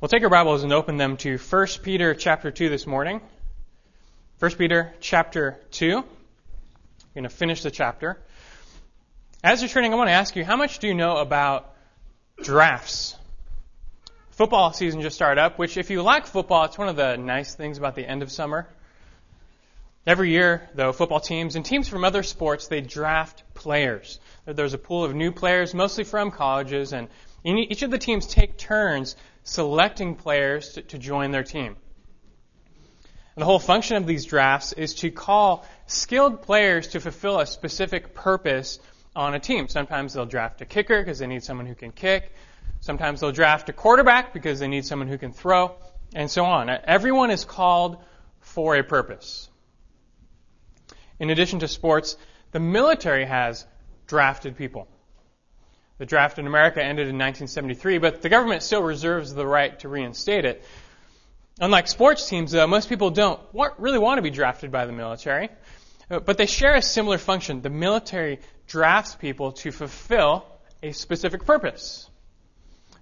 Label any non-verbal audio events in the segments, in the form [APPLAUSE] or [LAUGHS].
We'll take our Bibles and open them to 1 Peter chapter 2 this morning. 1 Peter chapter 2. We're going to finish the chapter. As you're turning, I want to ask you, how much do you know about drafts? Football season just started up, which if you like football, it's one of the nice things about the end of summer. Every year, though, football teams and teams from other sports, they draft players. There's a pool of new players, mostly from colleges, and each of the teams take turns selecting players to, to join their team. And the whole function of these drafts is to call skilled players to fulfill a specific purpose on a team. Sometimes they'll draft a kicker because they need someone who can kick. Sometimes they'll draft a quarterback because they need someone who can throw, and so on. Everyone is called for a purpose. In addition to sports, the military has drafted people. The draft in America ended in 1973, but the government still reserves the right to reinstate it. Unlike sports teams, though, most people don't really want to be drafted by the military, uh, but they share a similar function. The military drafts people to fulfill a specific purpose.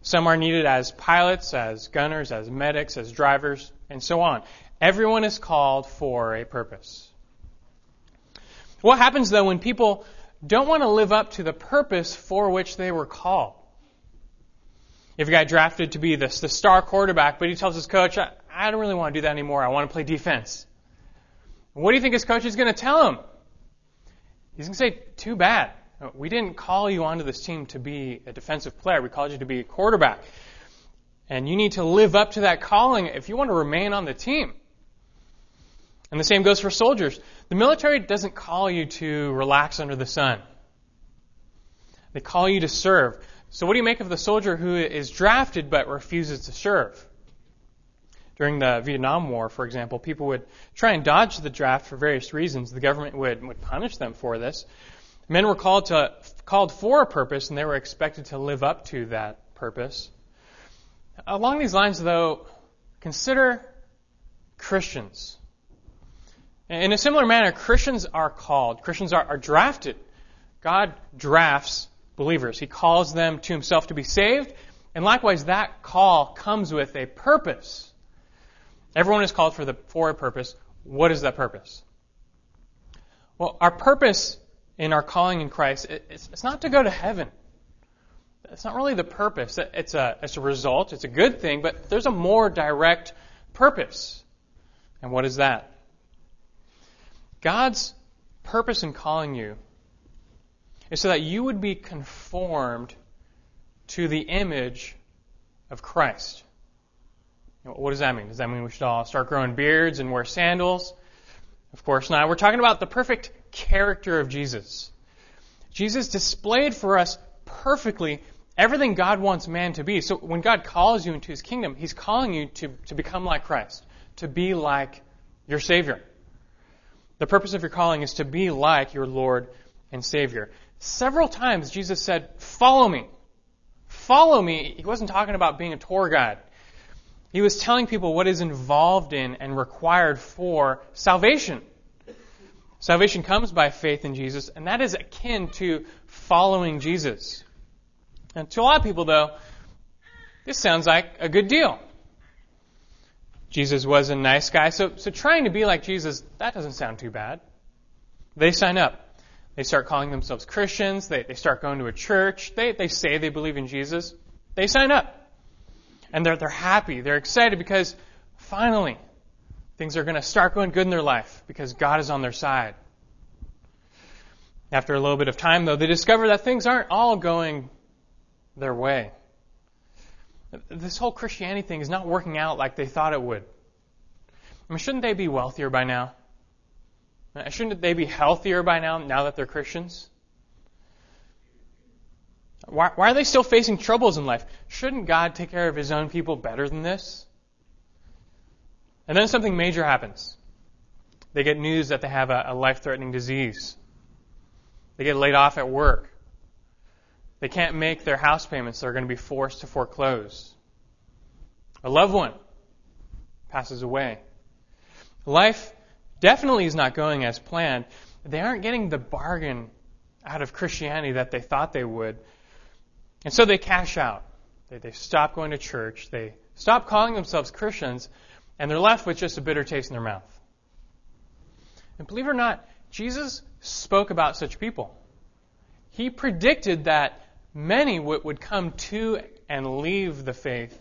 Some are needed as pilots, as gunners, as medics, as drivers, and so on. Everyone is called for a purpose. What happens though when people don't want to live up to the purpose for which they were called? If a guy drafted to be the, the star quarterback, but he tells his coach, I, I don't really want to do that anymore. I want to play defense. What do you think his coach is going to tell him? He's going to say, too bad. We didn't call you onto this team to be a defensive player. We called you to be a quarterback. And you need to live up to that calling if you want to remain on the team. And the same goes for soldiers. The military doesn't call you to relax under the sun. They call you to serve. So what do you make of the soldier who is drafted but refuses to serve? During the Vietnam War, for example, people would try and dodge the draft for various reasons. The government would, would punish them for this. Men were called to called for a purpose and they were expected to live up to that purpose. Along these lines though, consider Christians. In a similar manner, Christians are called, Christians are, are drafted. God drafts believers. He calls them to himself to be saved, and likewise, that call comes with a purpose. Everyone is called for, the, for a purpose. What is that purpose? Well, our purpose in our calling in Christ, it's, it's not to go to heaven. It's not really the purpose. It's a, it's a result. It's a good thing, but there's a more direct purpose. And what is that? God's purpose in calling you is so that you would be conformed to the image of Christ. What does that mean? Does that mean we should all start growing beards and wear sandals? Of course not. We're talking about the perfect character of Jesus. Jesus displayed for us perfectly everything God wants man to be. So when God calls you into his kingdom, he's calling you to, to become like Christ, to be like your Savior. The purpose of your calling is to be like your Lord and Savior. Several times Jesus said, Follow me. Follow me. He wasn't talking about being a tour guide. He was telling people what is involved in and required for salvation. Salvation comes by faith in Jesus, and that is akin to following Jesus. And to a lot of people, though, this sounds like a good deal. Jesus was a nice guy. So, so trying to be like Jesus, that doesn't sound too bad. They sign up. They start calling themselves Christians. They, they start going to a church. They, they say they believe in Jesus. They sign up. And they're, they're happy. They're excited because finally things are going to start going good in their life because God is on their side. After a little bit of time, though, they discover that things aren't all going their way this whole Christianity thing is not working out like they thought it would. I mean, shouldn't they be wealthier by now? Uh, shouldn't they be healthier by now, now that they're Christians? Why, why are they still facing troubles in life? Shouldn't God take care of his own people better than this? And then something major happens. They get news that they have a, a life threatening disease. They get laid off at work. They can't make their house payments. They're going to be forced to foreclose. A loved one passes away. Life definitely is not going as planned. They aren't getting the bargain out of Christianity that they thought they would. And so they cash out. They, they stop going to church. They stop calling themselves Christians, and they're left with just a bitter taste in their mouth. And believe it or not, Jesus spoke about such people. He predicted that many would, come to and leave the faith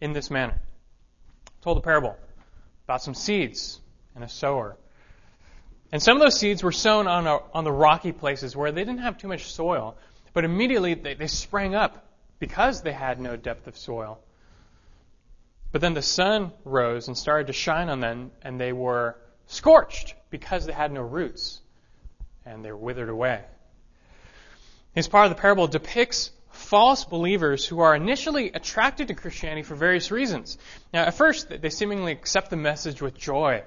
in this manner. I told a parable about some seeds and a sower. And some of those seeds were sown on, a, on the rocky places where they didn't have too much soil, but immediately they, they sprang up because they had no depth of soil. But then the sun rose and started to shine on them, and they were scorched because they had no roots, and they were withered away. This part of the parable depicts false believers who are initially attracted to Christianity for various reasons. Now, at first, they seemingly accept the message with joy.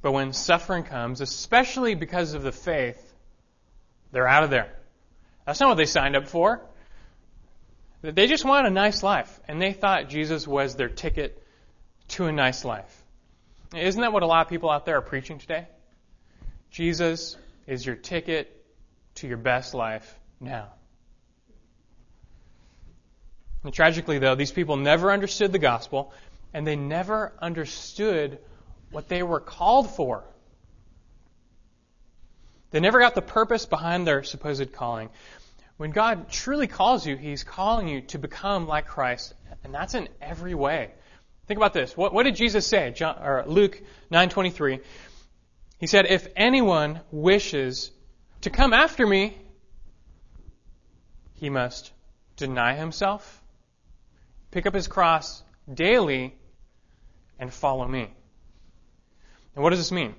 But when suffering comes, especially because of the faith, they're out of there. That's not what they signed up for. They just want a nice life, and they thought Jesus was their ticket to a nice life. Isn't that what a lot of people out there are preaching today? Jesus is your ticket to your best life now. And tragically, though, these people never understood the gospel, and they never understood what they were called for. They never got the purpose behind their supposed calling. When God truly calls you, He's calling you to become like Christ, and that's in every way. Think about this. What, what did Jesus say? John, Luke 9:23. He said, "If anyone wishes to come after me, he must deny himself, pick up his cross daily, and follow me." And what does this mean?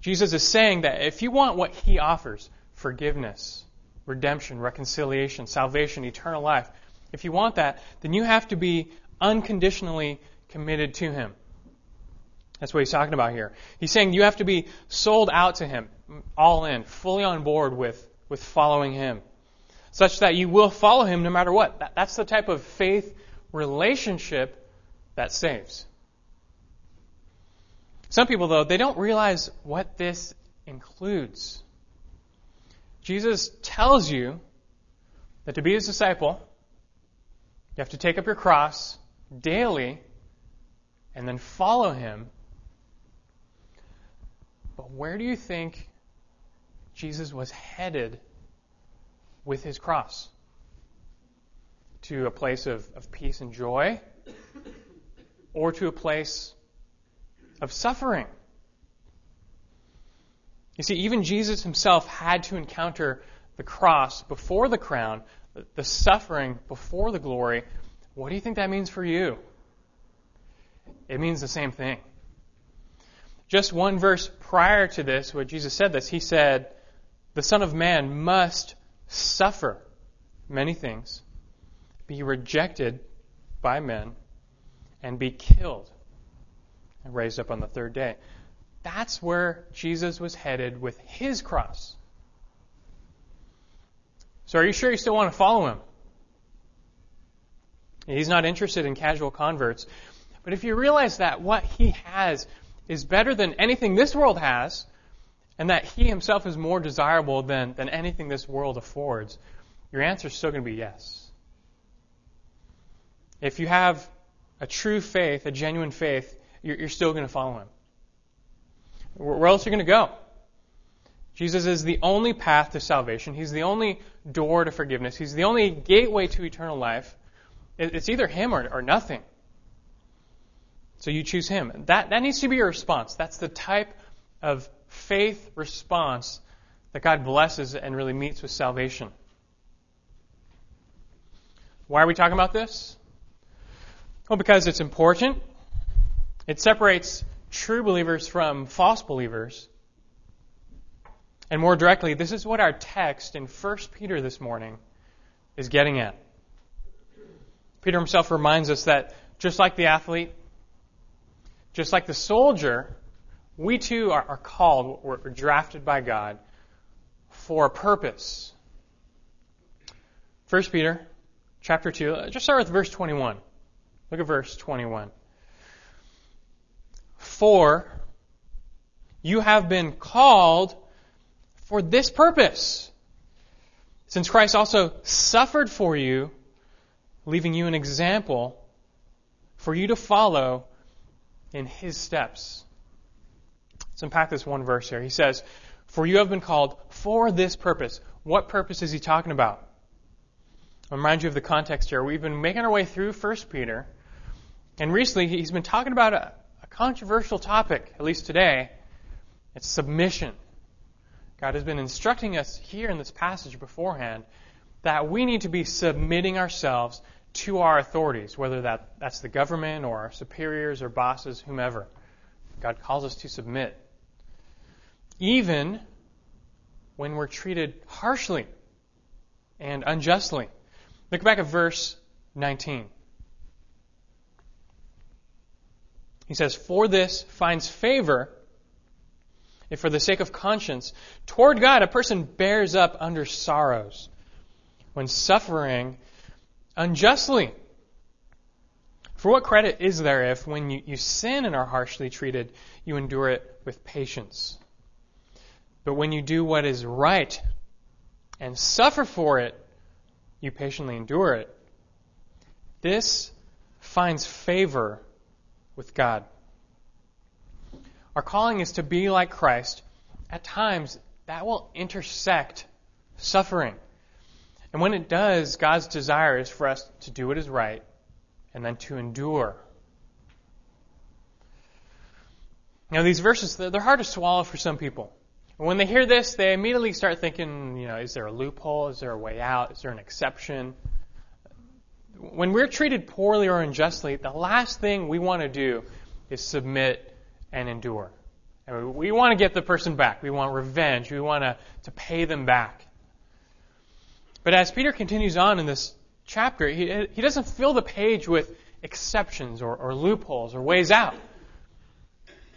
Jesus is saying that if you want what he offers, forgiveness, redemption, reconciliation, salvation, eternal life, if you want that, then you have to be unconditionally committed to Him. That's what he's talking about here. He's saying you have to be sold out to Him, all in, fully on board with, with following Him, such that you will follow Him no matter what. That, that's the type of faith relationship that saves. Some people, though, they don't realize what this includes. Jesus tells you that to be his disciple, you have to take up your cross daily and then follow him. But where do you think Jesus was headed with his cross? To a place of, of peace and joy? Or to a place of suffering? You see, even Jesus himself had to encounter the cross before the crown, the suffering before the glory. What do you think that means for you? It means the same thing. Just one verse prior to this, where Jesus said this, he said, The Son of Man must suffer many things, be rejected by men, and be killed and raised up on the third day. That's where Jesus was headed with his cross. So are you sure you still want to follow him? He's not interested in casual converts. But if you realize that what he has is better than anything this world has, and that he himself is more desirable than, than anything this world affords, your answer is still going to be yes. If you have a true faith, a genuine faith, you're, you're still going to follow him. Where else are you going to go? Jesus is the only path to salvation. He's the only door to forgiveness. He's the only gateway to eternal life. It's either Him or, or nothing. So you choose Him. That, that needs to be your response. That's the type of faith response that God blesses and really meets with salvation. Why are we talking about this? Well, because it's important. It separates true believers from false believers. And more directly, this is what our text in 1 Peter this morning is getting at. Peter himself reminds us that just like the athlete, just like the soldier, we too are, are called, we're drafted by God for a purpose. 1 Peter chapter 2, uh, just start with verse 21. Look at verse 21. For you have been called for this purpose. Since Christ also suffered for you, leaving you an example for you to follow in his steps. Let's unpack this one verse here. He says, For you have been called for this purpose. What purpose is he talking about? I'll remind you of the context here. We've been making our way through 1 Peter, and recently he's been talking about a, a controversial topic, at least today. It's submission. God has been instructing us here in this passage beforehand that we need to be submitting ourselves to our authorities, whether that, that's the government or our superiors or bosses, whomever. God calls us to submit. Even when we're treated harshly and unjustly. Look back at verse 19. He says, For this finds favor if for the sake of conscience toward God a person bears up under sorrows when suffering unjustly. For what credit is there if, when you, you sin and are harshly treated, you endure it with patience? But when you do what is right and suffer for it, you patiently endure it. This finds favor with God. Our calling is to be like Christ. At times, that will intersect suffering. And when it does, God's desire is for us to do what is right and then to endure. Now, these verses, they're hard to swallow for some people. When they hear this, they immediately start thinking, you know, is there a loophole? Is there a way out? Is there an exception? When we're treated poorly or unjustly, the last thing we want to do is submit and endure. And we want to get the person back. We want revenge. We want to, to pay them back. But as Peter continues on in this chapter, he, he doesn't fill the page with exceptions or, or loopholes or ways out.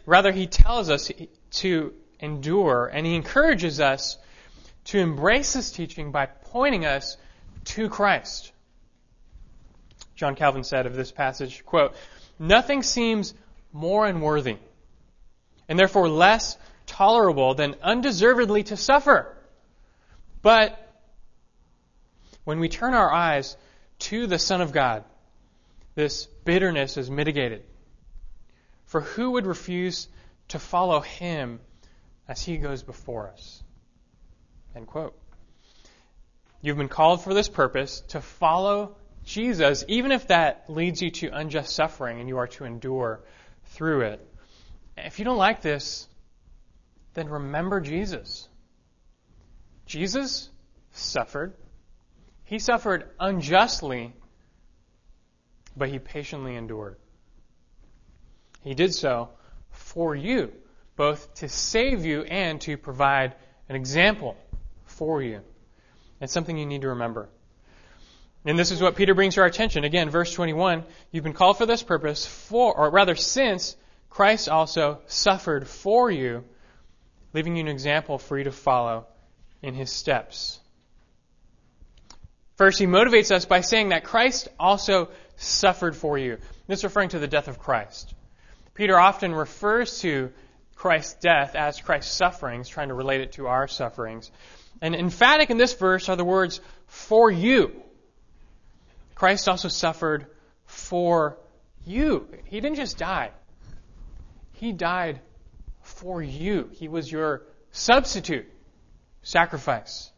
Rather, he tells us to endure and he encourages us to embrace this teaching by pointing us to Christ. John Calvin said of this passage, quote, Nothing seems more unworthy and therefore less tolerable than undeservedly to suffer. But when we turn our eyes to the Son of God, this bitterness is mitigated. For who would refuse to follow him as he goes before us? End quote. You've been called for this purpose to follow Jesus, even if that leads you to unjust suffering and you are to endure through it. If you don't like this, then remember Jesus. Jesus suffered he suffered unjustly, but he patiently endured. He did so for you, both to save you and to provide an example for you. It's something you need to remember. And this is what Peter brings to our attention. Again, verse 21, you've been called for this purpose, for, or rather, since Christ also suffered for you, leaving you an example for you to follow in his steps. First, he motivates us by saying that Christ also suffered for you. This is referring to the death of Christ. Peter often refers to Christ's death as Christ's sufferings, trying to relate it to our sufferings. And emphatic in this verse are the words, for you. Christ also suffered for you. He didn't just die. He died for you. He was your substitute sacrifice.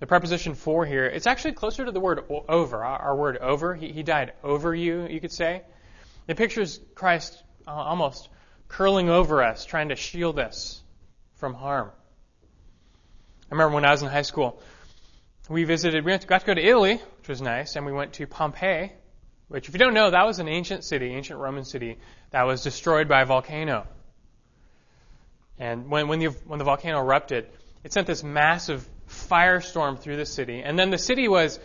The preposition for here, it's actually closer to the word over, our word over. He, he died over you, you could say. It pictures Christ uh, almost curling over us, trying to shield us from harm. I remember when I was in high school, we visited, we got to go to Italy, which was nice, and we went to Pompeii, which, if you don't know, that was an ancient city, ancient Roman city, that was destroyed by a volcano. And when, when, the, when the volcano erupted, it sent this massive firestorm through the city. And then the city was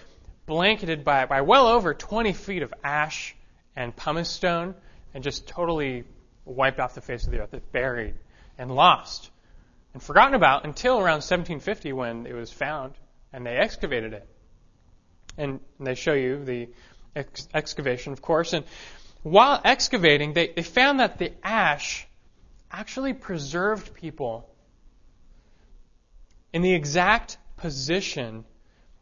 blanketed by, by well over 20 feet of ash and pumice stone and just totally wiped off the face of the earth, buried and lost and forgotten about until around 1750 when it was found and they excavated it. And they show you the ex- excavation, of course. And while excavating, they, they found that the ash actually preserved people in the exact position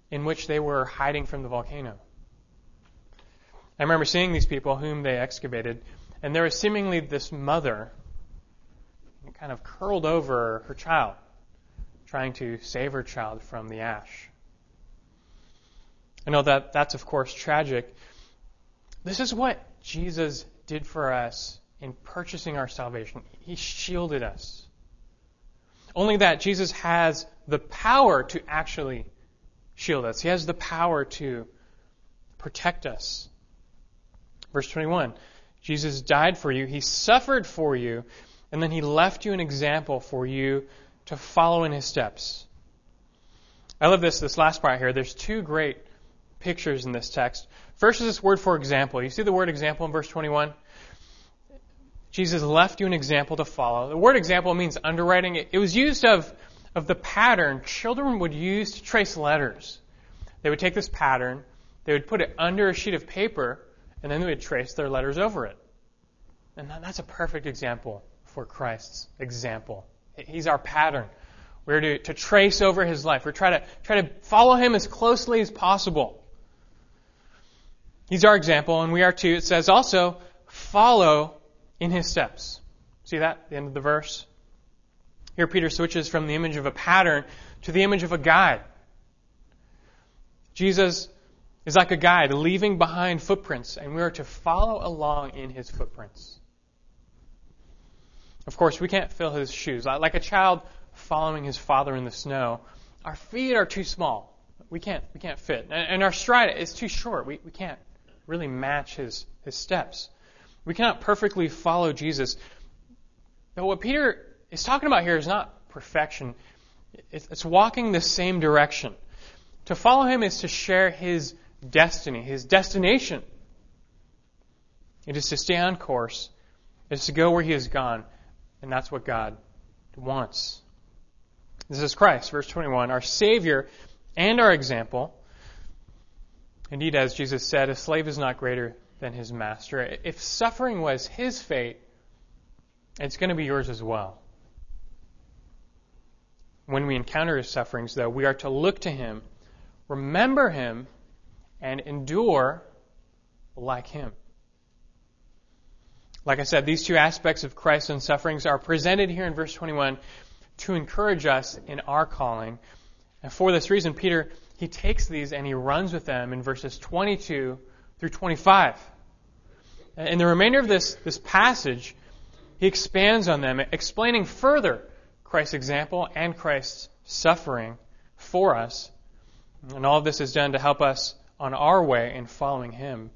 in which they were hiding from the volcano. I remember seeing these people whom they excavated, and there is seemingly this mother kind of curled over her child, trying to save her child from the ash. I know that that's, of course, tragic. This is what Jesus did for us in purchasing our salvation. He shielded us. Only that Jesus has the power to actually shield us. He has the power to protect us. Verse 21 Jesus died for you, He suffered for you, and then He left you an example for you to follow in His steps. I love this, this last part here. There's two great pictures in this text. First is this word for example. You see the word example in verse 21? Jesus left you an example to follow. The word example means underwriting. It was used of, of the pattern children would use to trace letters. They would take this pattern, they would put it under a sheet of paper, and then would trace their letters over it. And that's a perfect example for Christ's example. He's our pattern. We're to, to trace over his life. We're trying to try to follow him as closely as possible. He's our example, and we are to, it says also, follow in his steps. See that? The end of the verse. Here Peter switches from the image of a pattern to the image of a guide. Jesus is like a guide leaving behind footprints, and we are to follow along in his footprints. Of course, we can't fill his shoes. Like a child following his father in the snow, our feet are too small. We can't, we can't fit. And our stride is too short. We, we can't really match his, his steps. We cannot perfectly follow Jesus. But what Peter is talking about here is not perfection, it's walking the same direction. To follow him is to share his destiny, his destination. It is to stay on course, it is to go where he has gone, and that's what God wants. This is Christ, verse 21, our Savior and our example. Indeed, as Jesus said, a slave is not greater than his master. If suffering was his fate, it's going to be yours as well. When we encounter his sufferings, though, we are to look to him, remember him, and endure like him. Like I said, these two aspects of Christ's own sufferings are presented here in verse 21 to encourage us in our calling. And for this reason, Peter he takes these and he runs with them in verses 22 through 25. In the remainder of this, this passage, he expands on them, explaining further Christ's example and Christ's suffering for us. And all of this is done to help us on our way in following him.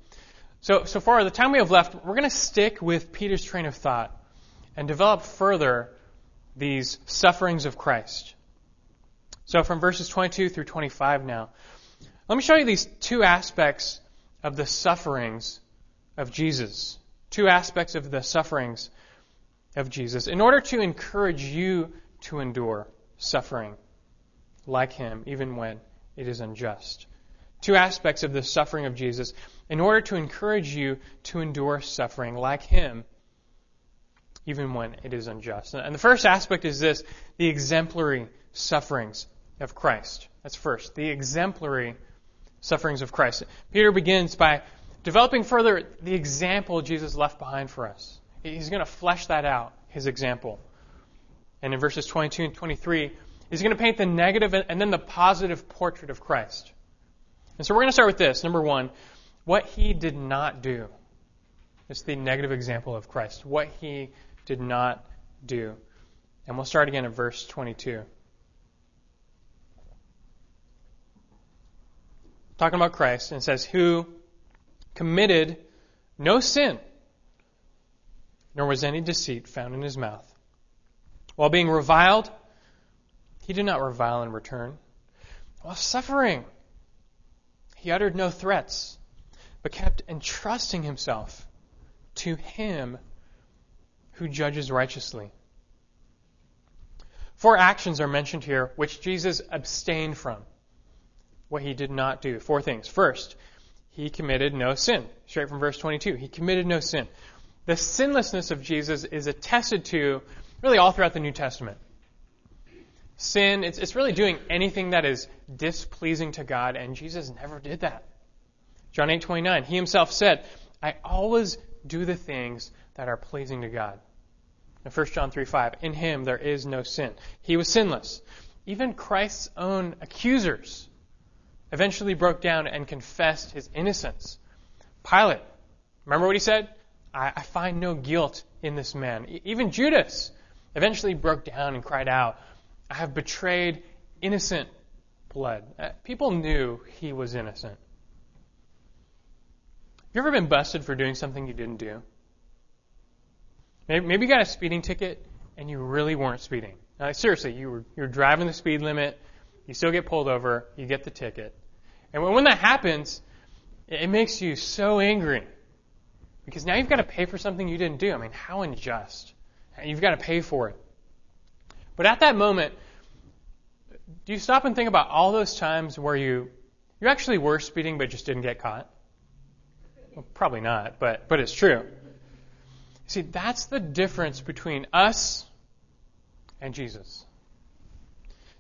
So, so far, the time we have left, we're going to stick with Peter's train of thought and develop further these sufferings of Christ. So from verses 22 through 25 now, let me show you these two aspects of the sufferings of Jesus. Two aspects of the sufferings of Jesus in order to encourage you to endure suffering like him, even when it is unjust. Two aspects of the suffering of Jesus in order to encourage you to endure suffering like him, even when it is unjust. And the first aspect is this the exemplary sufferings of Christ. That's first, the exemplary sufferings of Christ. Peter begins by developing further the example Jesus left behind for us. He's going to flesh that out, his example. And in verses 22 and 23, he's going to paint the negative and then the positive portrait of Christ. And so we're going to start with this. Number one, what he did not do. It's the negative example of Christ. What he did not do. And we'll start again at verse 22. talking about Christ, and says, Who committed no sin, nor was any deceit found in his mouth. While being reviled, he did not revile in return. While suffering, he uttered no threats, but kept entrusting himself to him who judges righteously. Four actions are mentioned here which Jesus abstained from what he did not do. Four things. First, he committed no sin. Straight from verse 22. He committed no sin. The sinlessness of Jesus is attested to really all throughout the New Testament. Sin. It's, it's really doing anything that is displeasing to God, and Jesus never did that. John 8 29, he himself said, I always do the things that are pleasing to God. In 1 John 3 5, in him there is no sin. He was sinless. Even Christ's own accusers eventually broke down and confessed his innocence. Pilate, remember what he said? I, I find no guilt in this man. Even Judas eventually broke down and cried out, I have betrayed innocent blood. Uh, people knew he was innocent. Have you ever been busted for doing something you didn't do? Maybe you got a speeding ticket and you really weren't speeding. Now, seriously, you were you're driving the speed limit, you still get pulled over, you get the ticket. And when that happens, it makes you so angry. Because now you've got to pay for something you didn't do. I mean, how unjust. You've got to pay for it. But at that moment, do you stop and think about all those times where you you actually were speeding but just didn't get caught? Well, probably not, but but it's true. See, that's the difference between us and Jesus.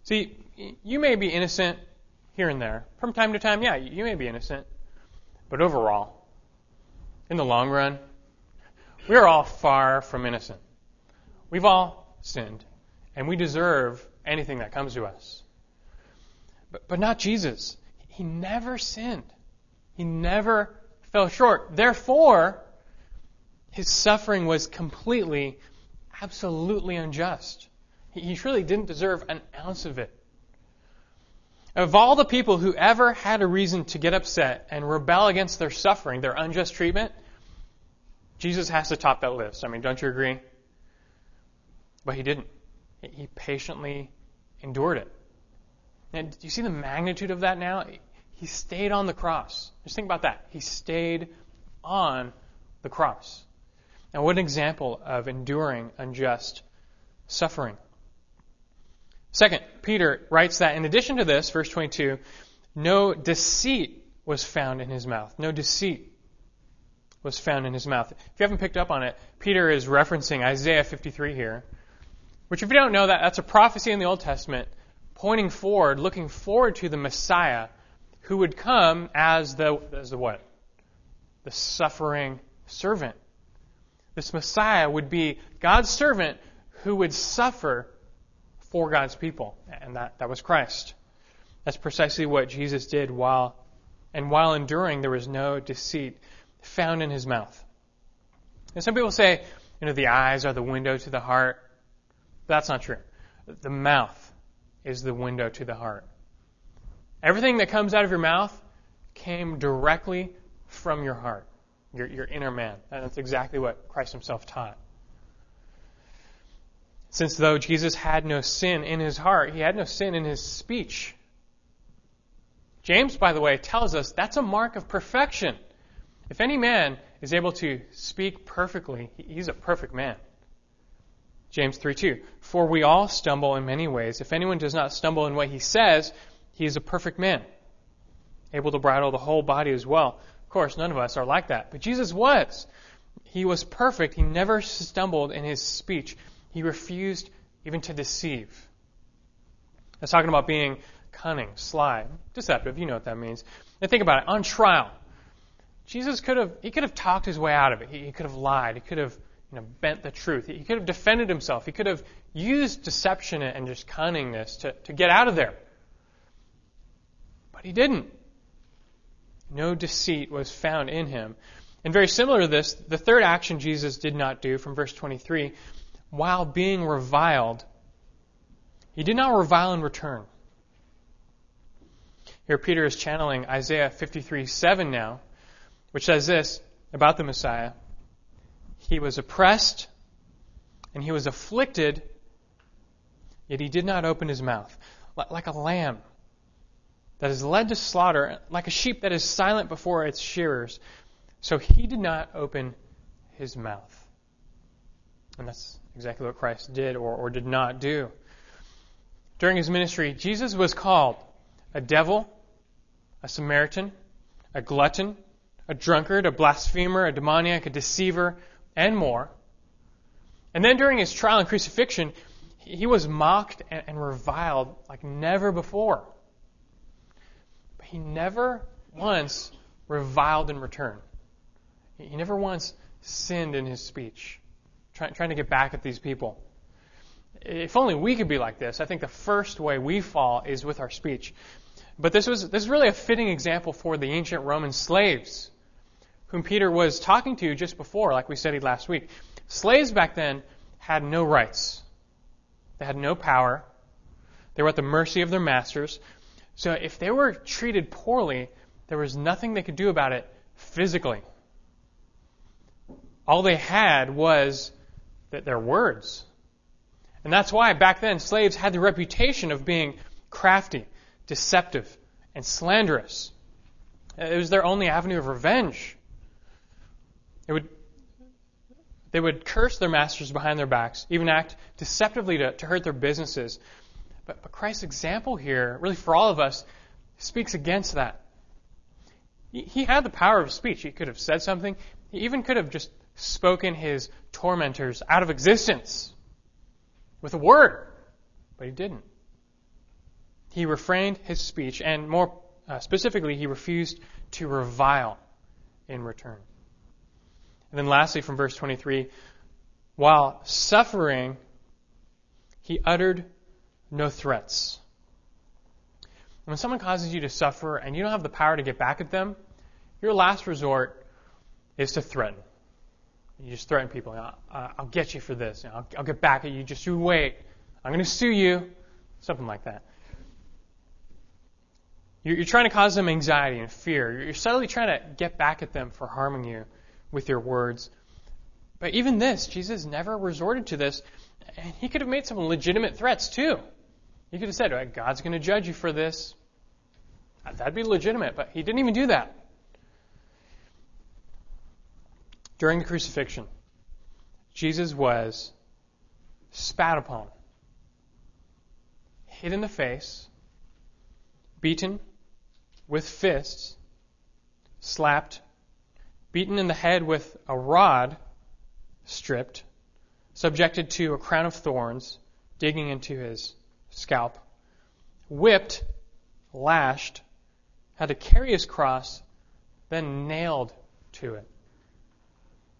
See, you may be innocent here and there. From time to time, yeah, you may be innocent. But overall, in the long run, we are all far from innocent. We've all sinned, and we deserve anything that comes to us. But, but not Jesus. He never sinned. He never fell short. Therefore, his suffering was completely, absolutely unjust. He, he truly didn't deserve an ounce of it. Of all the people who ever had a reason to get upset and rebel against their suffering, their unjust treatment, Jesus has to top that list. I mean, don't you agree? But he didn't. He patiently endured it. And do you see the magnitude of that now? He stayed on the cross. Just think about that. He stayed on the cross. Now, what an example of enduring unjust suffering. Second, Peter writes that in addition to this, verse 22, no deceit was found in his mouth. No deceit was found in his mouth. If you haven't picked up on it, Peter is referencing Isaiah 53 here, which, if you don't know that, that's a prophecy in the Old Testament pointing forward, looking forward to the Messiah who would come as the, as the what? The suffering servant. This Messiah would be God's servant who would suffer for God's people. And that, that was Christ. That's precisely what Jesus did while, and while enduring, there was no deceit found in his mouth. And some people say, you know, the eyes are the window to the heart. That's not true. The mouth is the window to the heart. Everything that comes out of your mouth came directly from your heart, your, your inner man. And that's exactly what Christ himself taught. Since though Jesus had no sin in his heart, he had no sin in his speech. James, by the way, tells us that's a mark of perfection. If any man is able to speak perfectly, he's a perfect man. James 3 2. For we all stumble in many ways. If anyone does not stumble in what he says, he is a perfect man, able to bridle the whole body as well. Of course, none of us are like that. But Jesus was. He was perfect. He never stumbled in his speech. He refused even to deceive. That's talking about being cunning, sly, deceptive. You know what that means. And think about it. On trial, Jesus could have he could have talked his way out of it. He, he could have lied. He could have you know, bent the truth. He could have defended himself. He could have used deception and just cunningness to, to get out of there. But he didn't. No deceit was found in him. And very similar to this, the third action Jesus did not do from verse 23, while being reviled, he did not revile in return. Here Peter is channeling Isaiah 53 7 now, which says this about the Messiah. He was oppressed and he was afflicted, yet he did not open his mouth. Like a lamb that is led to slaughter, like a sheep that is silent before its shearers. So he did not open his mouth. And that's exactly what Christ did or, or did not do. During his ministry, Jesus was called a devil, a Samaritan, a glutton, a drunkard, a blasphemer, a demoniac, a deceiver, and more. And then during his trial and crucifixion, he was mocked and, reviled like never before. But he never once reviled in return. He never once sinned in his speech, try, trying to get back at these people. If only we could be like this. I think the first way we fall is with our speech. But this was this is really a fitting example for the ancient Roman slaves, whom Peter was talking to just before, like we studied last week. Slaves back then had no rights. They had no power. They were at the mercy of their masters. So if they were treated poorly, there was nothing they could do about it physically. All they had was their words. And that's why back then slaves had the reputation of being crafty, deceptive, and slanderous. It was their only avenue of revenge. They would, they would curse their masters behind their backs, even act deceptively to, to hurt their businesses. But, but Christ's example here, really for all of us, speaks against that. He, he had the power of speech. He could have said something. He even could have just spoken his tormentors out of existence with a word, but he didn't. He refrained his speech, and more uh, specifically, he refused to revile in return. And then lastly, from verse 23, while suffering, he uttered no threats. When someone causes you to suffer and you don't have the power to get back at them, your last resort is to threaten. You just threaten people. I'll, I'll get you for this. I'll, I'll get back at you. Just you wait. I'm going to sue you. Something like that. You're, you're trying to cause them anxiety and fear. You're subtly trying to get back at them for harming you with your words. But even this, Jesus never resorted to this. And he could have made some legitimate threats too. He could have said, God's going to judge you for this. That'd be legitimate, but he didn't even do that. during the crucifixion, Jesus was spat upon, hit in the face, beaten with fists, slapped, beaten in the head with a rod, stripped, subjected to a crown of thorns, digging into his scalp, whipped, lashed, had to carry his cross, then nailed to it.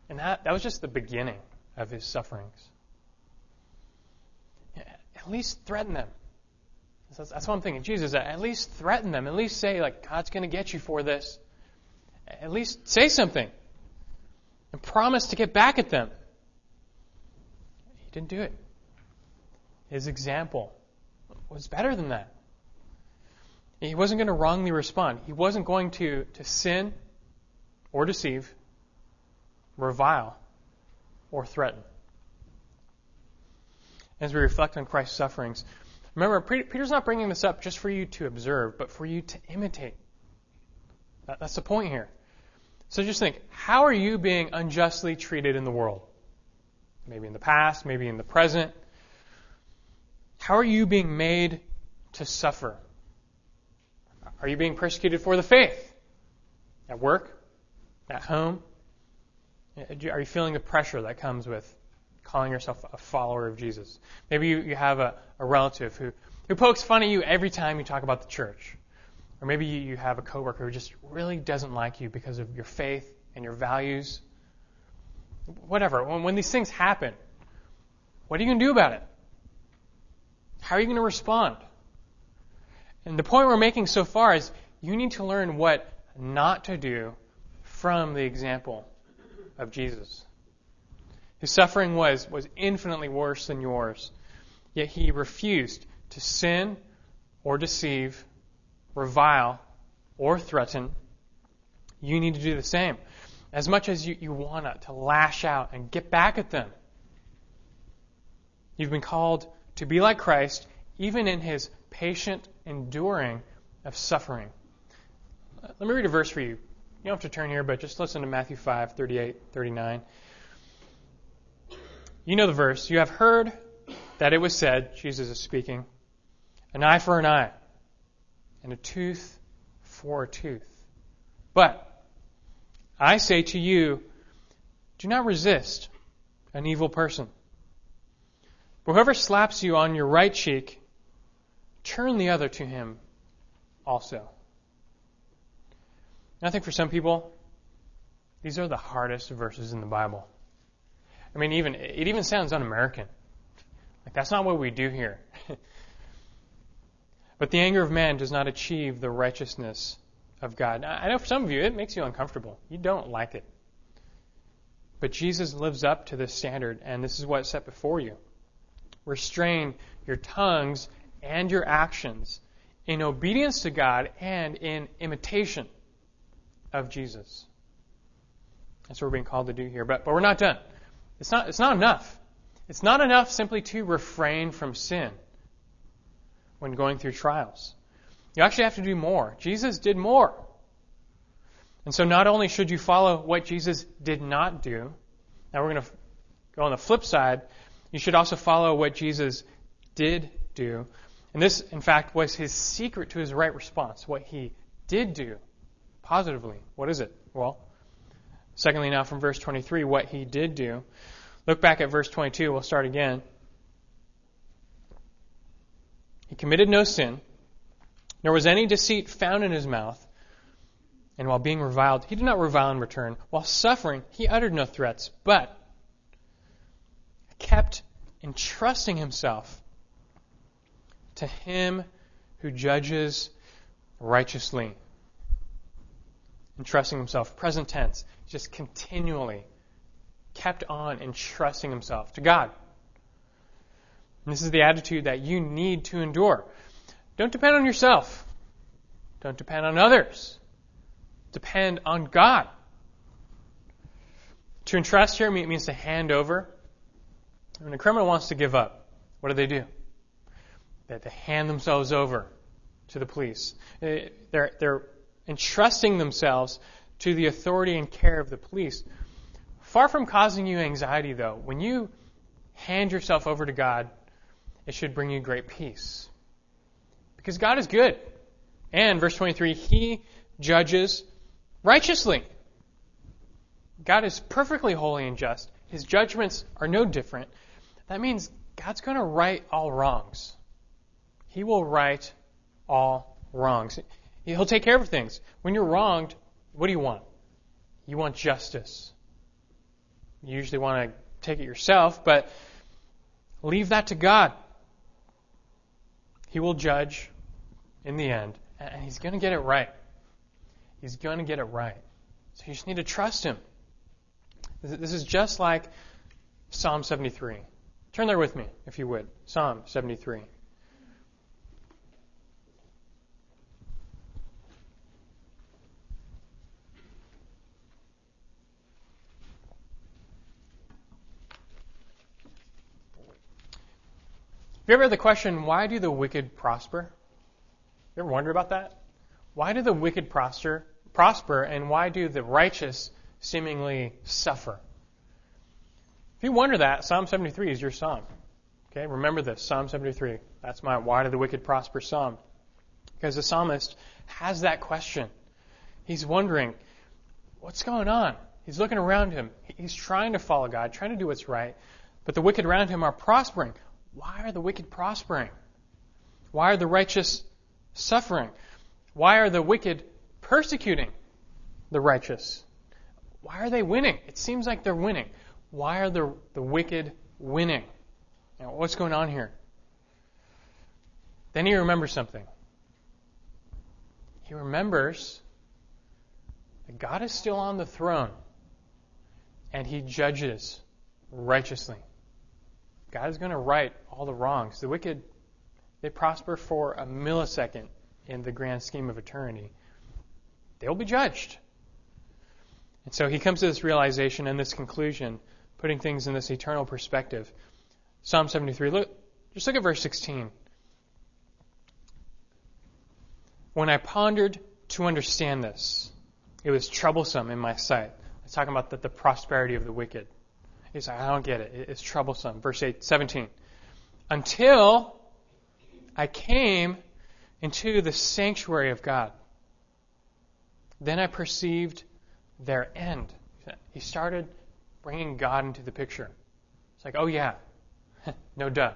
And that, that was just the beginning of his sufferings. At least threaten them. That's, that's what I'm thinking. Jesus, at least threaten them. At least say, like, God's going to get you for this. At least say something. And promise to get back at them. He didn't do it. His example was better than that. He wasn't going to wrongly respond. He wasn't going to, to sin or deceive revile, or threaten. As we reflect on Christ's sufferings, remember, Peter's not bringing this up just for you to observe, but for you to imitate. That's the point here. So just think, how are you being unjustly treated in the world? Maybe in the past, maybe in the present. How are you being made to suffer? Are you being persecuted for the faith? At work? At home? Are you feeling the pressure that comes with calling yourself a follower of Jesus? Maybe you, you have a, a relative who, who pokes fun at you every time you talk about the church. Or maybe you, have a coworker who just really doesn't like you because of your faith and your values. Whatever. When, when these things happen, what are you going to do about it? How are you going to respond? And the point we're making so far is you need to learn what not to do from the example of Jesus. His suffering was, was infinitely worse than yours, yet he refused to sin or deceive, revile, or threaten. You need to do the same. As much as you, you want to lash out and get back at them. You've been called to be like Christ, even in his patient enduring of suffering. Let me read a verse for you. You don't have to turn here, but just listen to Matthew 5, 38, 39. You know the verse. You have heard that it was said, Jesus is speaking, an eye for an eye, and a tooth for a tooth. But I say to you, do not resist an evil person. But whoever slaps you on your right cheek, turn the other to him also. And I think for some people, these are the hardest verses in the Bible. I mean, even it even sounds un-American. Like that's not what we do here. [LAUGHS] but the anger of man does not achieve the righteousness of God. I know for some of you it makes you uncomfortable. You don't like it. But Jesus lives up to this standard, and this is what's set before you. Restrain your tongues and your actions in obedience to God and in imitation of Jesus. That's what we're being called to do here. But, but we're not done. It's not, it's not enough. It's not enough simply to refrain from sin when going through trials. You actually have to do more. Jesus did more. And so not only should you follow what Jesus did not do, now we're going to go on the flip side, you should also follow what Jesus did do. And this, in fact, was his secret to his right response, what he did do positively. What is it? Well, secondly, now from verse 23, what he did do. Look back at verse 22. We'll start again. He committed no sin, nor was any deceit found in his mouth. And while being reviled, he did not revile in return. While suffering, he uttered no threats, but kept entrusting himself to him who judges righteously. Entrusting himself, present tense, just continually kept on entrusting himself to God. This is the attitude that you need to endure. Don't depend on yourself. Don't depend on others. Depend on God. To entrust here means to hand over. When a criminal wants to give up, what do they do? They, they hand themselves over to the police. Uh, they're, they're entrusting themselves to the authority and care of the police. Far from causing you anxiety, though, when you hand yourself over to God, it should bring you great peace. Because God is good. And, verse 23, He judges righteously. God is perfectly holy and just. His judgments are no different. That means God's going to right all wrongs. He will right all wrongs. He'll take care of things. When you're wronged, what do you want? You want justice. You usually want to take it yourself, but leave that to God. He will judge in the end, and He's going to get it right. He's going to get it right. So you just need to trust Him. This is just like Psalm 73. Turn there with me, if you would. Psalm 73. You ever had the question, why do the wicked prosper? You ever wonder about that? Why do the wicked prosper, prosper and why do the righteous seemingly suffer? If you wonder that, Psalm 73 is your psalm. Okay, remember this, Psalm 73. That's my why do the wicked prosper psalm. Because the psalmist has that question. He's wondering, what's going on? He's looking around him. He's trying to follow God, trying to do what's right. But the wicked around him are prospering. Why are the wicked prospering? Why are the righteous suffering? Why are the wicked persecuting the righteous? Why are they winning? It seems like they're winning. Why are the, the wicked winning? Now, what's going on here? Then he remembers something. He remembers that God is still on the throne and he judges righteously. God is going to right all the wrongs. The wicked, they prosper for a millisecond in the grand scheme of eternity. They'll be judged. And so he comes to this realization and this conclusion, putting things in this eternal perspective. Psalm 73, look, just look at verse 16. When I pondered to understand this, it was troublesome in my sight. It's talking about the, the prosperity of the wicked. He's like, I don't get it. It's troublesome. Verse 8, 17. Until I came into the sanctuary of God. Then I perceived their end. He started bringing God into the picture. It's like, oh yeah, [LAUGHS] no duh.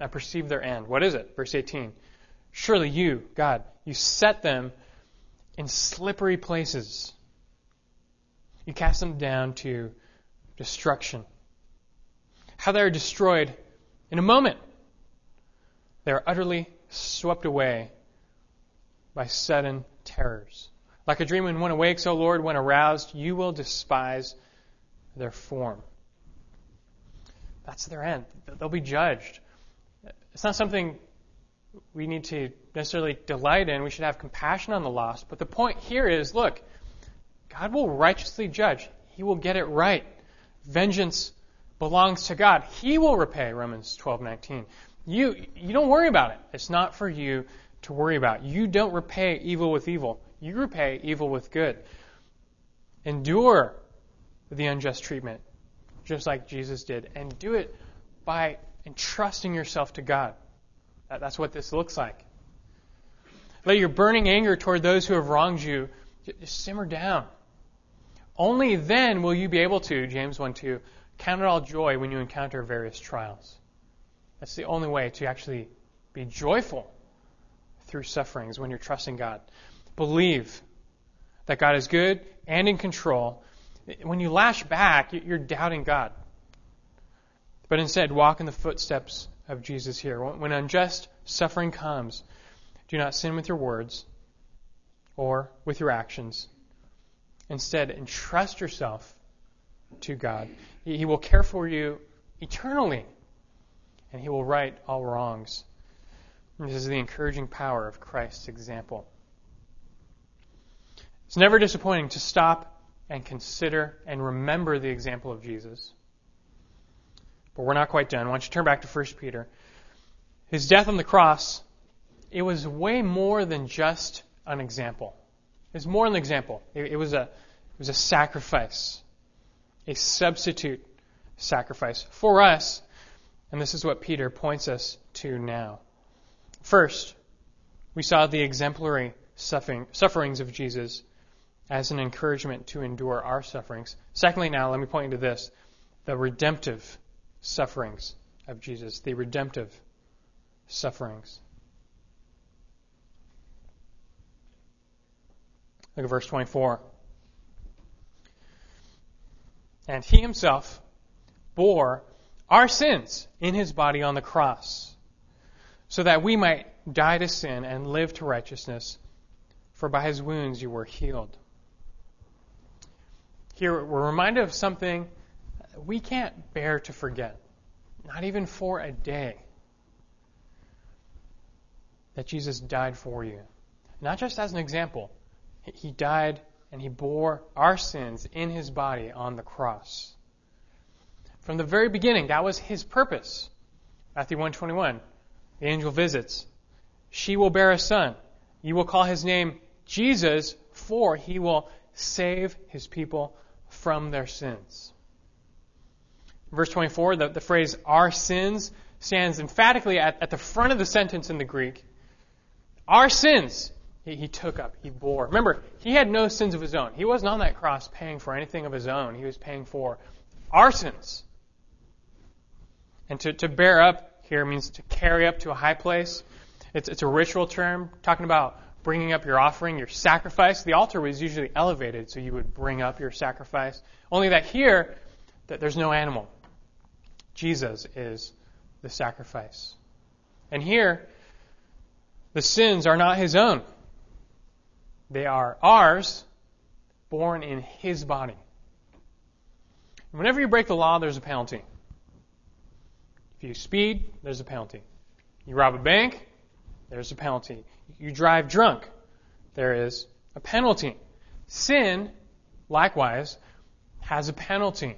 I perceive their end. What is it? Verse 18. Surely you, God, you set them in slippery places. You cast them down to destruction. How they are destroyed in a moment. They are utterly swept away by sudden terrors. Like a dream when one awakes, O Lord, when aroused, you will despise their form. That's their end. They'll be judged. It's not something we need to necessarily delight in. We should have compassion on the lost. But the point here is look, God will righteously judge. He will get it right. Vengeance belongs to God. He will repay, Romans 12:19. You you don't worry about it. It's not for you to worry about. You don't repay evil with evil. You repay evil with good. Endure the unjust treatment, just like Jesus did, and do it by entrusting yourself to God. That, that's what this looks like. Let your burning anger toward those who have wronged you just simmer down. Only then will you be able to, James 1 2, count it all joy when you encounter various trials. That's the only way to actually be joyful through sufferings when you're trusting God. Believe that God is good and in control. When you lash back, you're doubting God. But instead, walk in the footsteps of Jesus here. When unjust suffering comes, do not sin with your words or with your actions. Instead, entrust yourself to God. He will care for you eternally, and He will right all wrongs. This is the encouraging power of Christ's example. It's never disappointing to stop and consider and remember the example of Jesus. But we're not quite done. Why don't you turn back to 1 Peter? His death on the cross, it was way more than just an example. It was more than an example. It, it was a it was a sacrifice, a substitute sacrifice for us. And this is what Peter points us to now. First, we saw the exemplary suffering, sufferings of Jesus as an encouragement to endure our sufferings. Secondly, now, let me point you to this the redemptive sufferings of Jesus. The redemptive sufferings. Look at verse 24. And he himself bore our sins in his body on the cross so that we might die to sin and live to righteousness, for by his wounds you were healed. Here we're reminded of something we can't bear to forget, not even for a day, that Jesus died for you. Not just as an example, he died and he bore our sins in his body on the cross. From the very beginning, that was his purpose. Matthew 121. The angel visits. She will bear a son. You will call his name Jesus, for he will save his people from their sins. Verse 24, the, the phrase our sins stands emphatically at, at the front of the sentence in the Greek. Our sins, he, he took up, he bore. Remember, he had no sins of his own. He wasn't on that cross paying for anything of his own. He was paying for our sins. And to, to bear up here means to carry up to a high place. It's, it's a ritual term talking about bringing up your offering, your sacrifice. The altar was usually elevated, so you would bring up your sacrifice. Only that here, that there's no animal. Jesus is the sacrifice. And here, the sins are not his own. They are ours, borne in his body. Whenever you break the law, there's a penalty. If you speed, there's a penalty. You rob a bank, there's a penalty. You drive drunk, there is a penalty. Sin, likewise, has a penalty.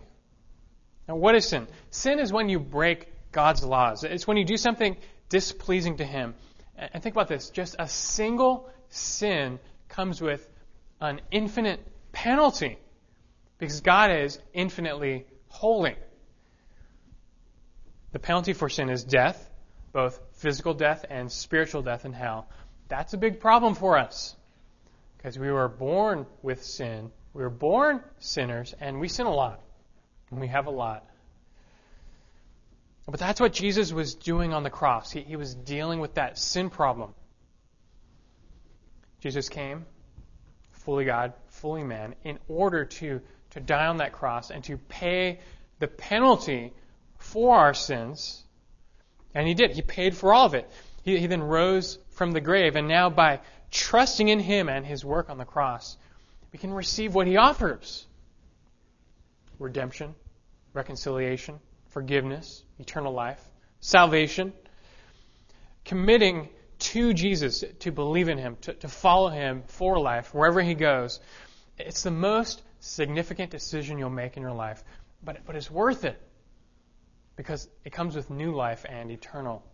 Now, what is sin? Sin is when you break God's laws. It's when you do something displeasing to Him. And think about this just a single sin comes with an infinite penalty because God is infinitely holy. The penalty for sin is death, both physical death and spiritual death in hell. That's a big problem for us because we were born with sin. We were born sinners and we sin a lot. And we have a lot. But that's what Jesus was doing on the cross. He, he was dealing with that sin problem. Jesus came, fully God, fully man, in order to, to die on that cross and to pay the penalty for our sins. And he did. He paid for all of it. He, he then rose from the grave, and now by trusting in him and his work on the cross, we can receive what he offers redemption, reconciliation, forgiveness, eternal life, salvation, committing to Jesus, to believe in him, to, to follow him for life, wherever he goes. It's the most significant decision you'll make in your life, but, but it's worth it because it comes with new life and eternal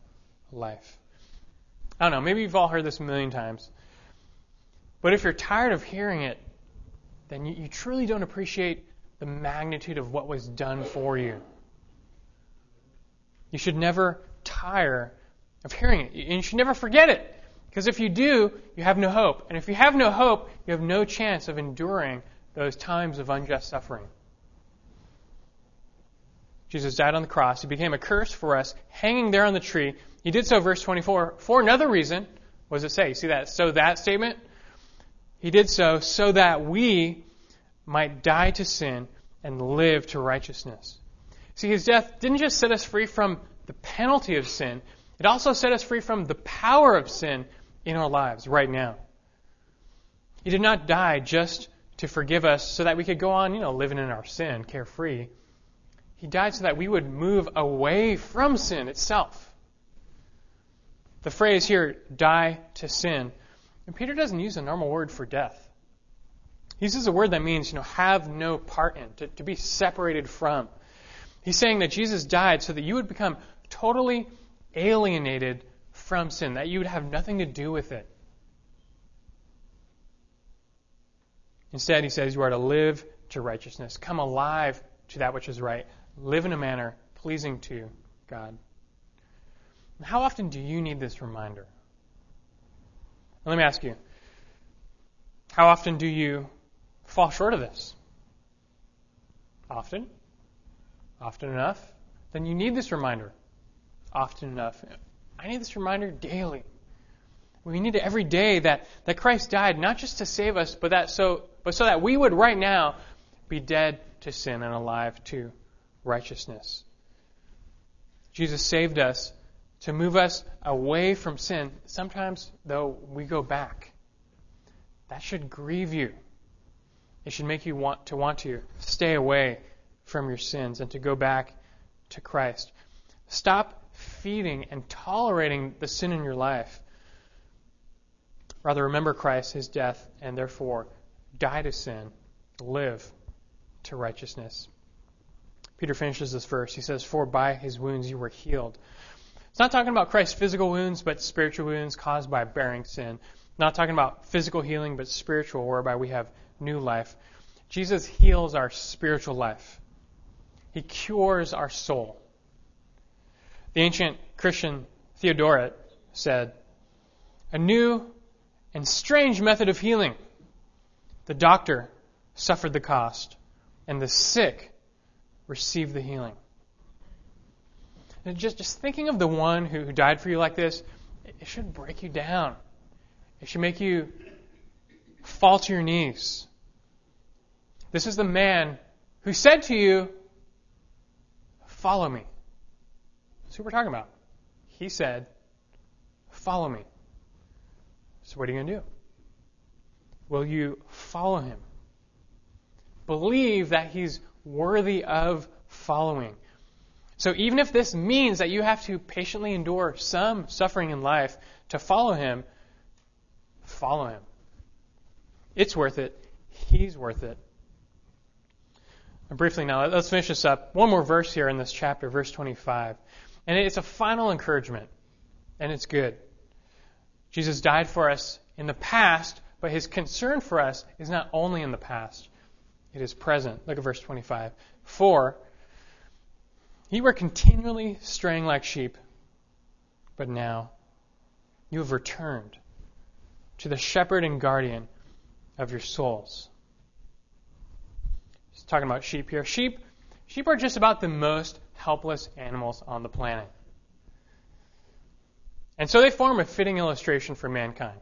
life. I don't know, maybe you've all heard this a million times, but if you're tired of hearing it, then you, you truly don't appreciate the magnitude of what was done for you. You should never tire of hearing it. And you should never forget it. Because if you do, you have no hope. And if you have no hope, you have no chance of enduring those times of unjust suffering. Jesus died on the cross. He became a curse for us, hanging there on the tree. He did so, verse 24, for another reason. What does it say? You see that? So that statement? He did so so that we might die to sin and live to righteousness. See, his death didn't just set us free from the penalty of sin, it also set us free from the power of sin in our lives right now. He did not die just to forgive us so that we could go on, you know, living in our sin, carefree. He died so that we would move away from sin itself. The phrase here, die to sin, and Peter doesn't use a normal word for death. He uses a word that means, you know, have no part in, to, to be separated from. He's saying that Jesus died so that you would become totally alienated from sin, that you would have nothing to do with it. Instead, he says you are to live to righteousness, come alive to that which is right, live in a manner pleasing to God. How often do you need this reminder? let me ask you how often do you fall short of this? Often? often enough, then you need this reminder often enough. I need this reminder daily. We need it every day that, that Christ died not just to save us, but that so but so that we would right now be dead to sin and alive to righteousness. Jesus saved us to move us away from sin. Sometimes, though, we go back. That should grieve you. It should make you want to want to stay away from your sins and to go back to Christ. Stop feeding and tolerating the sin in your life. Rather, remember Christ, his death, and therefore die to sin, live to righteousness. Peter finishes this verse. He says, For by his wounds you were healed. It's not talking about Christ's physical wounds, but spiritual wounds caused by bearing sin. Not talking about physical healing, but spiritual, whereby we have new life. Jesus heals our spiritual life. He cures our soul. The ancient Christian Theodoret said, A new and strange method of healing. The doctor suffered the cost, and the sick received the healing. And just, just thinking of the one who, who died for you like this, it should break you down. It should make you fall to your knees. This is the man who said to you, Follow me. Who we're talking about. He said, Follow me. So, what are you going to do? Will you follow him? Believe that he's worthy of following. So, even if this means that you have to patiently endure some suffering in life to follow him, follow him. It's worth it. He's worth it And briefly now, let's finish this up. One more verse here in this chapter, verse 25. And it's a final encouragement, and it's good. Jesus died for us in the past, but his concern for us is not only in the past, it is present. Look at verse 25. For you were continually straying like sheep, but now you have returned to the shepherd and guardian of your souls talking about sheep here. Sheep, sheep are just about the most helpless animals on the planet. And so they form a fitting illustration for mankind.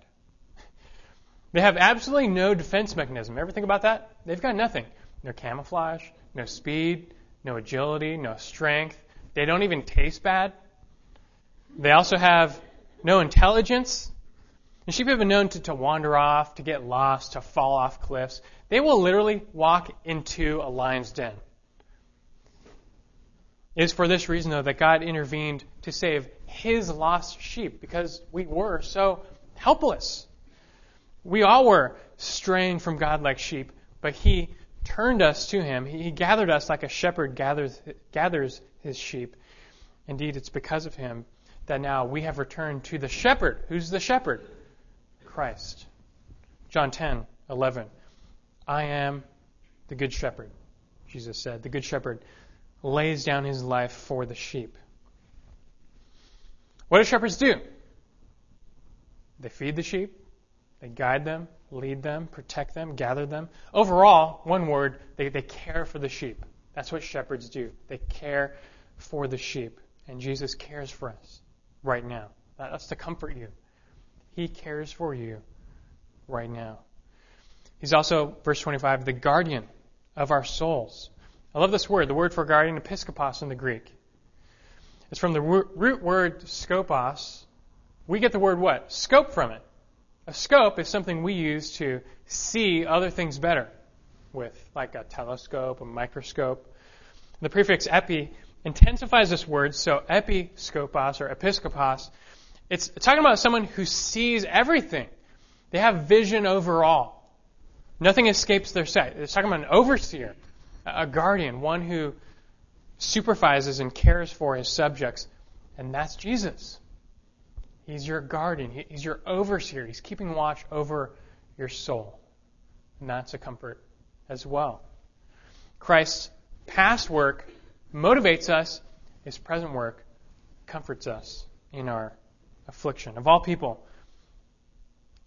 They have absolutely no defense mechanism. Ever think about that? They've got nothing. No camouflage, no speed, no agility, no strength. They don't even taste bad. They also have no intelligence. And sheep have been known to, to wander off, to get lost, to fall off cliffs. They will literally walk into a lion's den. It is for this reason, though, that God intervened to save his lost sheep because we were so helpless. We all were straying from God like sheep, but he turned us to him. He gathered us like a shepherd gathers, gathers his sheep. Indeed, it's because of him that now we have returned to the shepherd. Who's the shepherd? Christ. John 10, 11. I am the good shepherd, Jesus said. The good shepherd lays down his life for the sheep. What do shepherds do? They feed the sheep, they guide them, lead them, protect them, gather them. Overall, one word, they, they care for the sheep. That's what shepherds do. They care for the sheep. And Jesus cares for us right now. That's to comfort you. He cares for you right now. He's also, verse 25, the guardian of our souls. I love this word, the word for guardian, episkopos in the Greek. It's from the root word skopos. We get the word what? Scope from it. A scope is something we use to see other things better with, like a telescope, a microscope. The prefix epi intensifies this word, so episkopos or episkopos, it's talking about someone who sees everything. They have vision over all. Nothing escapes their sight. It's talking about an overseer, a guardian, one who supervises and cares for his subjects, and that's Jesus. He's your guardian, he's your overseer, he's keeping watch over your soul. And that's a comfort as well. Christ's past work motivates us, his present work comforts us in our affliction. Of all people,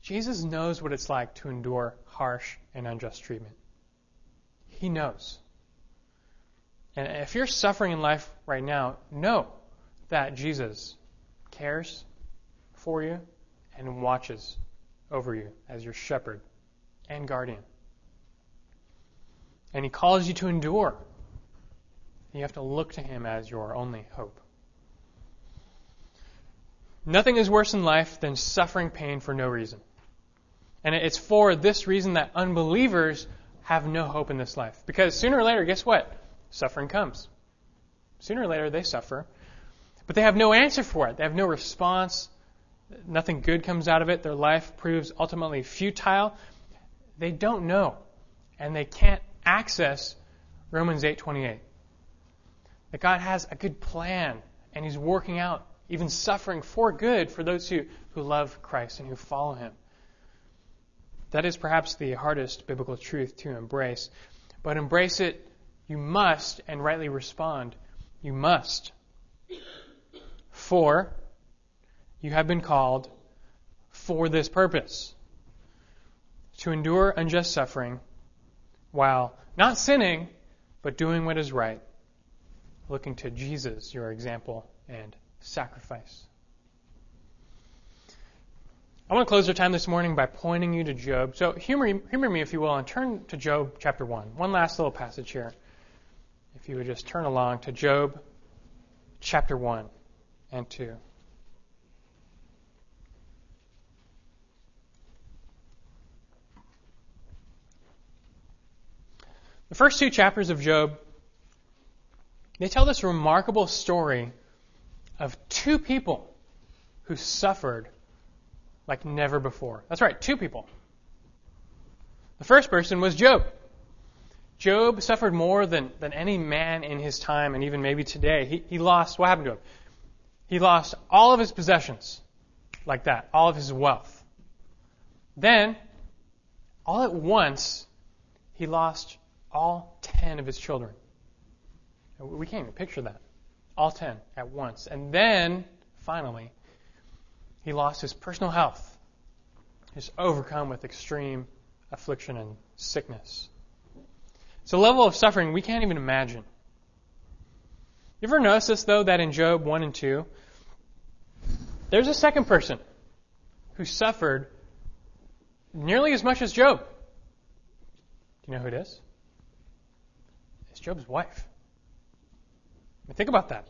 Jesus knows what it's like to endure harsh and unjust treatment. He knows. And if you're suffering in life right now, know that Jesus cares for you and watches over you as your shepherd and guardian. And he calls you to endure. You have to look to him as your only hope. Nothing is worse in life than suffering pain for no reason. And it's for this reason that unbelievers have no hope in this life. Because sooner or later, guess what? Suffering comes. Sooner or later, they suffer. But they have no answer for it. They have no response. Nothing good comes out of it. Their life proves ultimately futile. They don't know. And they can't access Romans 8:28. That God has a good plan and he's working out even suffering for good for those who, who love Christ and who follow him. That is perhaps the hardest biblical truth to embrace. But embrace it, you must, and rightly respond, you must. For you have been called for this purpose to endure unjust suffering while not sinning, but doing what is right, looking to Jesus, your example and sacrifice. I want to close our time this morning by pointing you to Job. So humor, humor me, if you will, and turn to Job chapter 1. One last little passage here. If you would just turn along to Job chapter 1 and 2. The first two chapters of Job, they tell this remarkable story of two people who suffered like never before. That's right, two people. The first person was Job. Job suffered more than, than any man in his time, and even maybe today. He, he lost, what happened to him? He lost all of his possessions, like that, all of his wealth. Then, all at once, he lost all ten of his children. We can't even picture that. All ten at once. And then, finally, he lost his personal health. He's overcome with extreme affliction and sickness. It's a level of suffering we can't even imagine. You ever notice this, though, that in Job 1 and 2, there's a second person who suffered nearly as much as Job. Do you know who it is? It's Job's wife. I mean, think about that.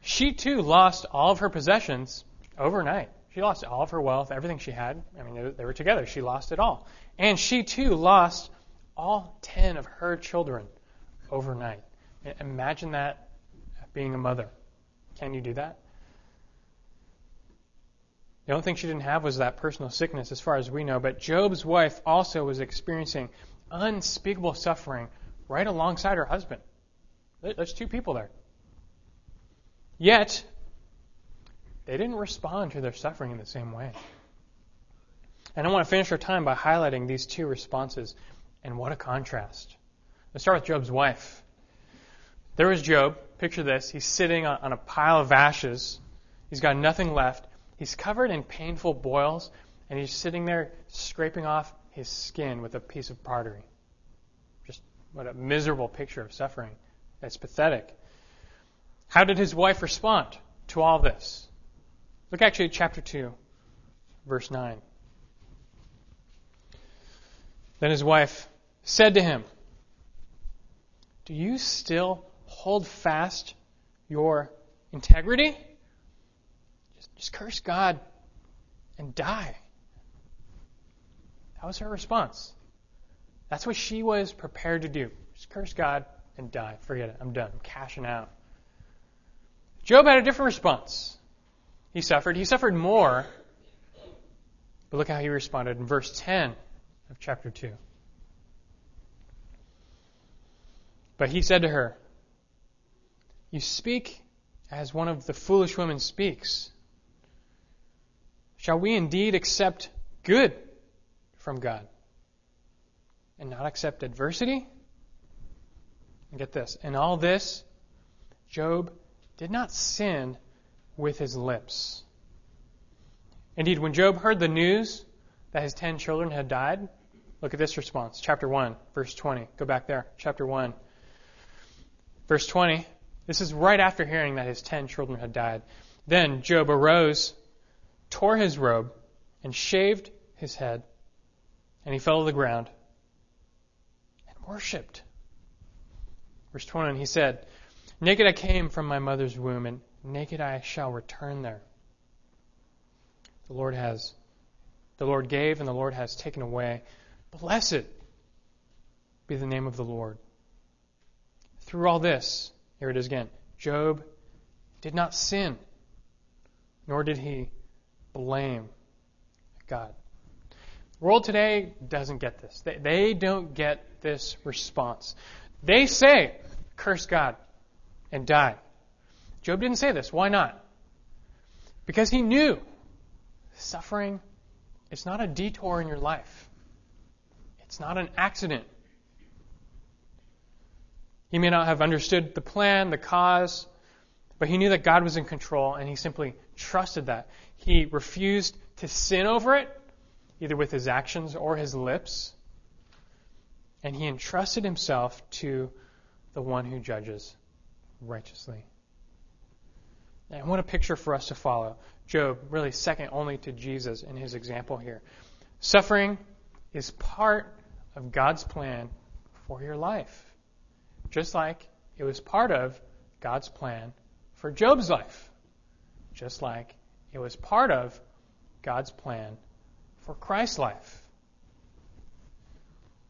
She too lost all of her possessions overnight. She lost all of her wealth, everything she had. I mean, they were together. She lost it all. And she too lost all 10 of her children overnight. Imagine that being a mother. Can you do that? The only thing she didn't have was that personal sickness, as far as we know. But Job's wife also was experiencing unspeakable suffering right alongside her husband. There's two people there. Yet, they didn't respond to their suffering in the same way. And I want to finish our time by highlighting these two responses. And what a contrast. Let's start with Job's wife. There was Job. Picture this. He's sitting on a pile of ashes. He's got nothing left. He's covered in painful boils, and he's sitting there scraping off his skin with a piece of pottery. Just what a miserable picture of suffering. That's pathetic. How did his wife respond to all this? Look actually at chapter 2, verse 9. Then his wife said to him, Do you still hold fast your integrity? Just curse God and die. That was her response. That's what she was prepared to do. Just curse God and die. Forget it. I'm done. I'm cashing out. Job had a different response. He suffered. He suffered more. But look how he responded in verse 10 of chapter 2. But he said to her, You speak as one of the foolish women speaks. Shall we indeed accept good from God and not accept adversity? And get this in all this, Job did not sin with his lips. Indeed, when Job heard the news that his ten children had died, look at this response. Chapter 1, verse 20. Go back there. Chapter 1. Verse 20. This is right after hearing that his ten children had died. Then Job arose tore his robe, and shaved his head, and he fell to the ground and worshipped. Verse 21, he said, Naked I came from my mother's womb, and naked I shall return there. The Lord has, the Lord gave, and the Lord has taken away. Blessed be the name of the Lord. Through all this, here it is again, Job did not sin, nor did he blame God. The world today doesn't get this. They, they don't get this response. They say, curse God and die. Job didn't say this. Why not? Because he knew suffering is not a detour in your life. It's not an accident. He may not have understood the plan, the cause, but he knew that God was in control and he simply trusted that. He refused to sin over it, either with his actions or his lips. And he entrusted himself to the one who judges righteously. And what a picture for us to follow. Job, really second only to Jesus in his example here. Suffering is part of God's plan for your life, just like it was part of God's plan for Job's life, just like it was part of God's plan for Christ's life.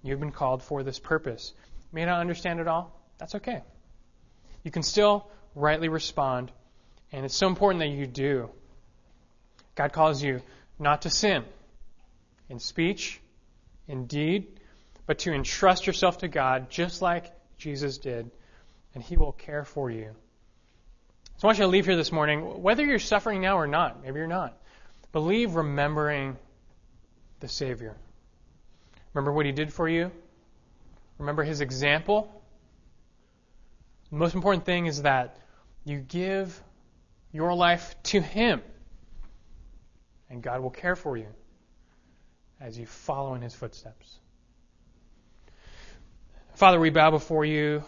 You've been called for this purpose. You may not understand it all. That's okay. You can still rightly respond, and it's so important that you do. God calls you not to sin in speech, in deed, but to entrust yourself to God just like Jesus did, and He will care for you. So I want you to leave here this morning, whether you're suffering now or not, maybe you're not. Believe remembering the Savior. Remember what He did for you? Remember His example? The most important thing is that you give your life to Him, and God will care for you as you follow in His footsteps. Father, we bow before you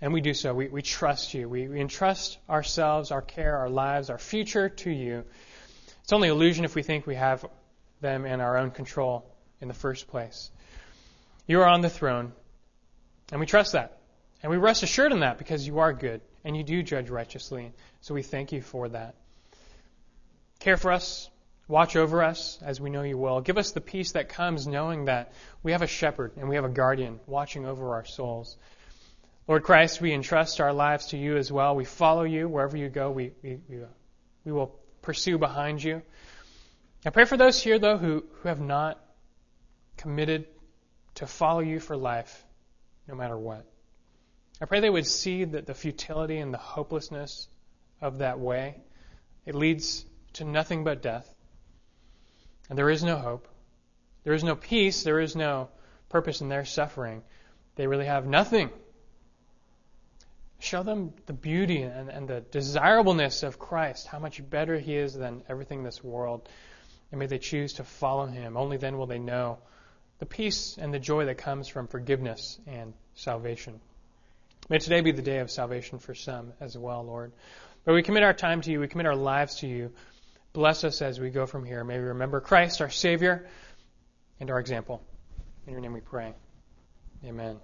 And we do so. We, we trust you. We, we entrust ourselves, our care, our lives, our future to you. It's only illusion if we think we have them in our own control in the first place. You are on the throne, and we trust that. And we rest assured in that because you are good and you do judge righteously. So we thank you for that. Care for us, watch over us as we know you will. Give us the peace that comes knowing that we have a shepherd and we have a guardian watching over our souls. Lord Christ, we entrust our lives to you as well. We follow you wherever you go. We, we, we, we will pursue behind you. I pray for those here, though, who, who have not committed to follow you for life, no matter what. I pray they would see that the futility and the hopelessness of that way. It leads to nothing but death. And there is no hope. There is no peace. There is no purpose in their suffering. They really have nothing. Show them the beauty and, and the desirableness of Christ, how much better He is than everything in this world. And may they choose to follow Him. Only then will they know the peace and the joy that comes from forgiveness and salvation. May today be the day of salvation for some as well, Lord. But we commit our time to you, we commit our lives to you. Bless us as we go from here. May we remember Christ, our Savior, and our example. In your name we pray. Amen.